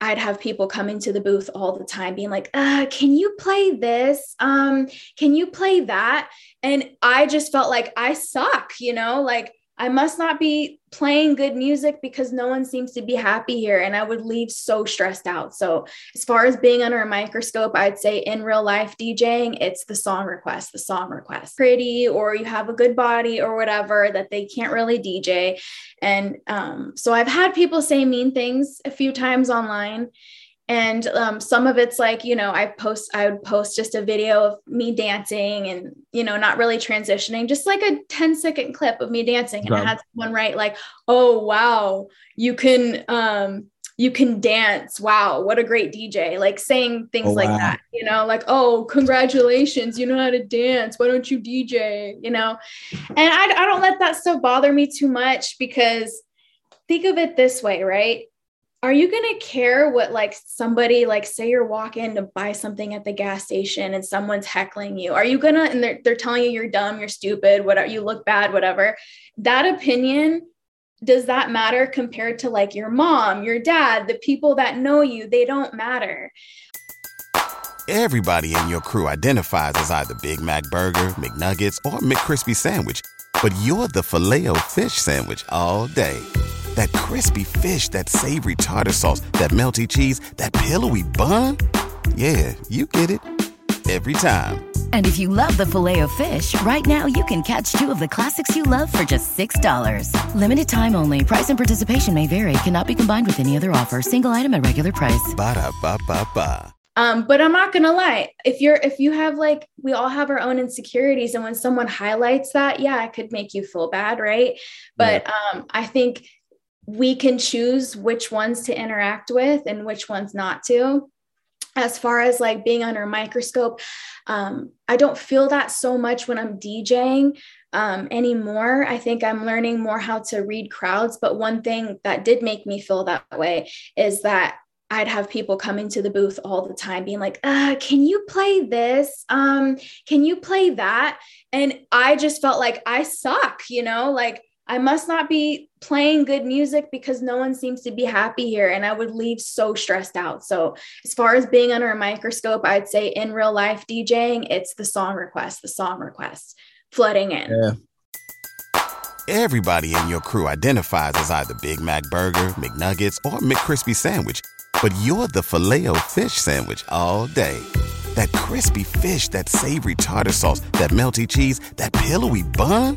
I'd have people coming to the booth all the time being like, uh, can you play this? Um, can you play that? And I just felt like I suck, you know, like I must not be playing good music because no one seems to be happy here. And I would leave so stressed out. So, as far as being under a microscope, I'd say in real life DJing, it's the song request, the song request. Pretty, or you have a good body, or whatever that they can't really DJ. And um, so, I've had people say mean things a few times online and um, some of it's like you know i post i would post just a video of me dancing and you know not really transitioning just like a 10 second clip of me dancing. And right. i had someone write like oh wow you can um you can dance. Wow what a great dj like saying things oh, like wow. that you know like oh congratulations you know how to dance. Why don't you dj you know? And I, I don't let that stuff bother me too much because think of it this way right are you going to care what like somebody like say you're walking to buy something at the gas station and someone's heckling you? Are you going to and they're, they're telling you you're dumb you're stupid whatever you look bad whatever. That opinion does that matter compared to like your mom your dad the people that know you? They don't matter. Everybody in your crew identifies as either big mac burger mcnuggets or mccrispy sandwich but you're the filet o fish sandwich all day that crispy fish, that savory tartar sauce, that melty cheese, that pillowy bun. Yeah, you get it. Every time. And if you love the Filet-O-Fish, right now you can catch two of the classics you love for just $6. Limited time only. Price and participation may vary. Cannot be combined with any other offer. Single item at regular price. Ba da ba ba ba. Um, but I'm not gonna lie. If you're if you have like we all have our own insecurities, and when someone highlights that, yeah, it could make you feel bad, right? But yeah. um, I think we can choose which ones to interact with and which ones not to as far as like being under a microscope um, i don't feel that so much when i'm djing um, anymore i think i'm learning more how to read crowds but one thing that did make me feel that way is that I'd have people coming to the booth all the time being like, uh, can you play this? Um, can you play that? And I just felt like I suck, you know, like I must not be playing good music because no one seems to be happy here. And I would leave so stressed out. So, as far as being under a microscope, I'd say in real life DJing, it's the song request, the song requests flooding in. Yeah. Everybody in your crew identifies as either Big Mac Burger, McNuggets, or McCrispy Sandwich, but you're the filet fish Sandwich all day. That crispy fish, that savory tartar sauce, that melty cheese, that pillowy bun.